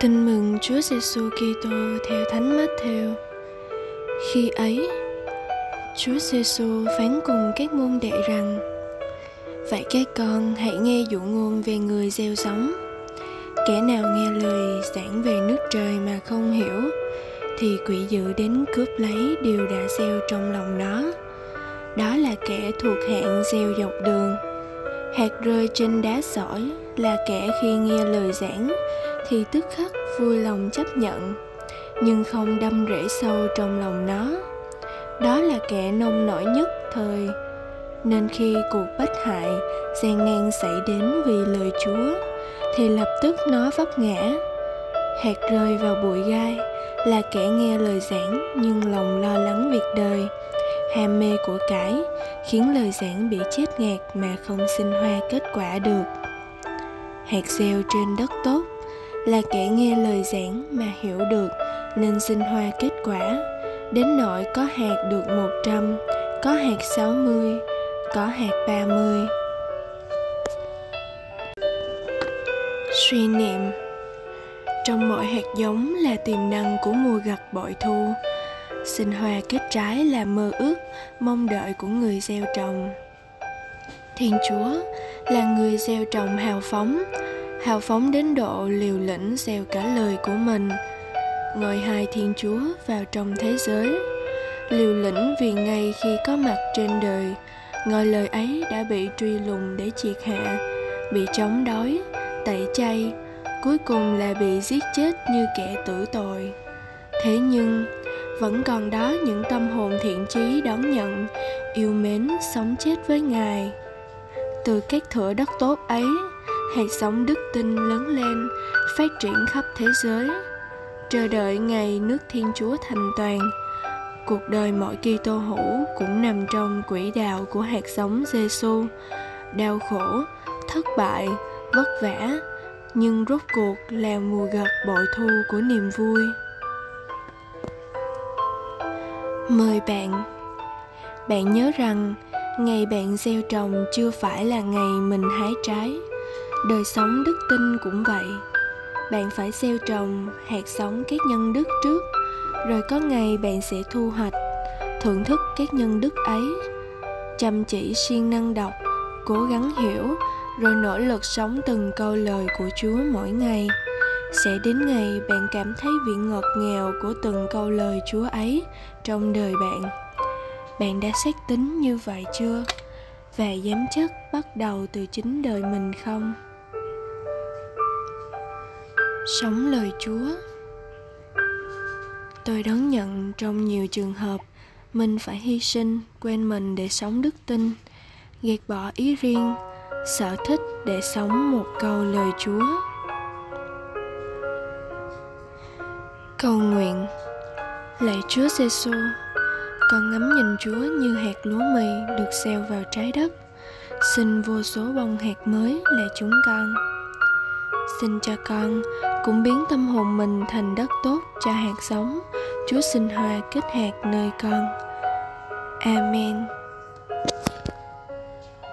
Tin mừng Chúa Giêsu Kitô theo Thánh Matthew. Khi ấy, Chúa Giêsu phán cùng các môn đệ rằng: Vậy các con hãy nghe dụ ngôn về người gieo giống. Kẻ nào nghe lời giảng về nước trời mà không hiểu, thì quỷ dữ đến cướp lấy điều đã gieo trong lòng nó. Đó là kẻ thuộc hạng gieo dọc đường. Hạt rơi trên đá sỏi là kẻ khi nghe lời giảng thì tức khắc vui lòng chấp nhận, nhưng không đâm rễ sâu trong lòng nó. Đó là kẻ nông nổi nhất thời, nên khi cuộc bất hại gian nan xảy đến vì lời chúa, thì lập tức nó vấp ngã hạt rơi vào bụi gai, là kẻ nghe lời giảng nhưng lòng lo lắng việc đời. Ham mê của cải khiến lời giảng bị chết ngạt mà không sinh hoa kết quả được. Hạt gieo trên đất tốt là kẻ nghe lời giảng mà hiểu được nên sinh hoa kết quả. Đến nỗi có hạt được một trăm có hạt sáu mươi có hạt ba mươi. Suy niệm. Trong mọi hạt giống là tiềm năng của mùa gặt bội thu. Sinh hoa kết trái là mơ ước, mong đợi của người gieo trồng. Thiên Chúa là người gieo trồng hào phóng hào phóng đến độ liều lĩnh gieo cả lời của mình. Ngồi hai thiên chúa vào trong thế giới. Liều lĩnh vì ngay khi có mặt trên đời, ngôi lời ấy đã bị truy lùng để triệt hạ, bị chống đói tẩy chay, cuối cùng là bị giết chết như kẻ tử tội. Thế nhưng, vẫn còn đó những tâm hồn thiện chí đón nhận, yêu mến sống chết với ngài. Từ các thửa đất tốt ấy hạt giống đức tin lớn lên, phát triển khắp thế giới. Chờ đợi ngày nước thiên chúa thành toàn, cuộc đời mọi Kitô hữu cũng nằm trong quỹ đạo của hạt giống Giêsu đau khổ, thất bại, vất vả, nhưng rốt cuộc là mùa gặt bội thu của niềm vui. Mời bạn bạn nhớ rằng ngày bạn gieo trồng chưa phải là ngày mình hái trái đời sống đức tin cũng vậy. Bạn phải gieo trồng hạt sống các nhân đức trước, rồi có ngày bạn sẽ thu hoạch, thưởng thức các nhân đức ấy. Chăm chỉ siêng năng đọc, cố gắng hiểu, rồi nỗ lực sống từng câu lời của chúa mỗi ngày. Sẽ đến ngày bạn cảm thấy vị ngọt ngào của từng câu lời chúa ấy trong đời bạn. Bạn đã xác tính như vậy chưa? Và dám chắc bắt đầu từ chính đời mình không? Sống lời chúa. Tôi đón nhận trong nhiều trường hợp, mình phải hy sinh, quên mình để sống đức tin, gạt bỏ ý riêng, sở thích để sống một câu lời chúa. Cầu nguyện, lạy chúa giêsu con ngắm nhìn chúa như hạt lúa mì được gieo vào trái đất. Xin vô số bông hạt mới là chúng con xin cho con cũng biến tâm hồn mình thành đất tốt cho hạt giống. Chúa sinh hoa kết hạt nơi con. Amen.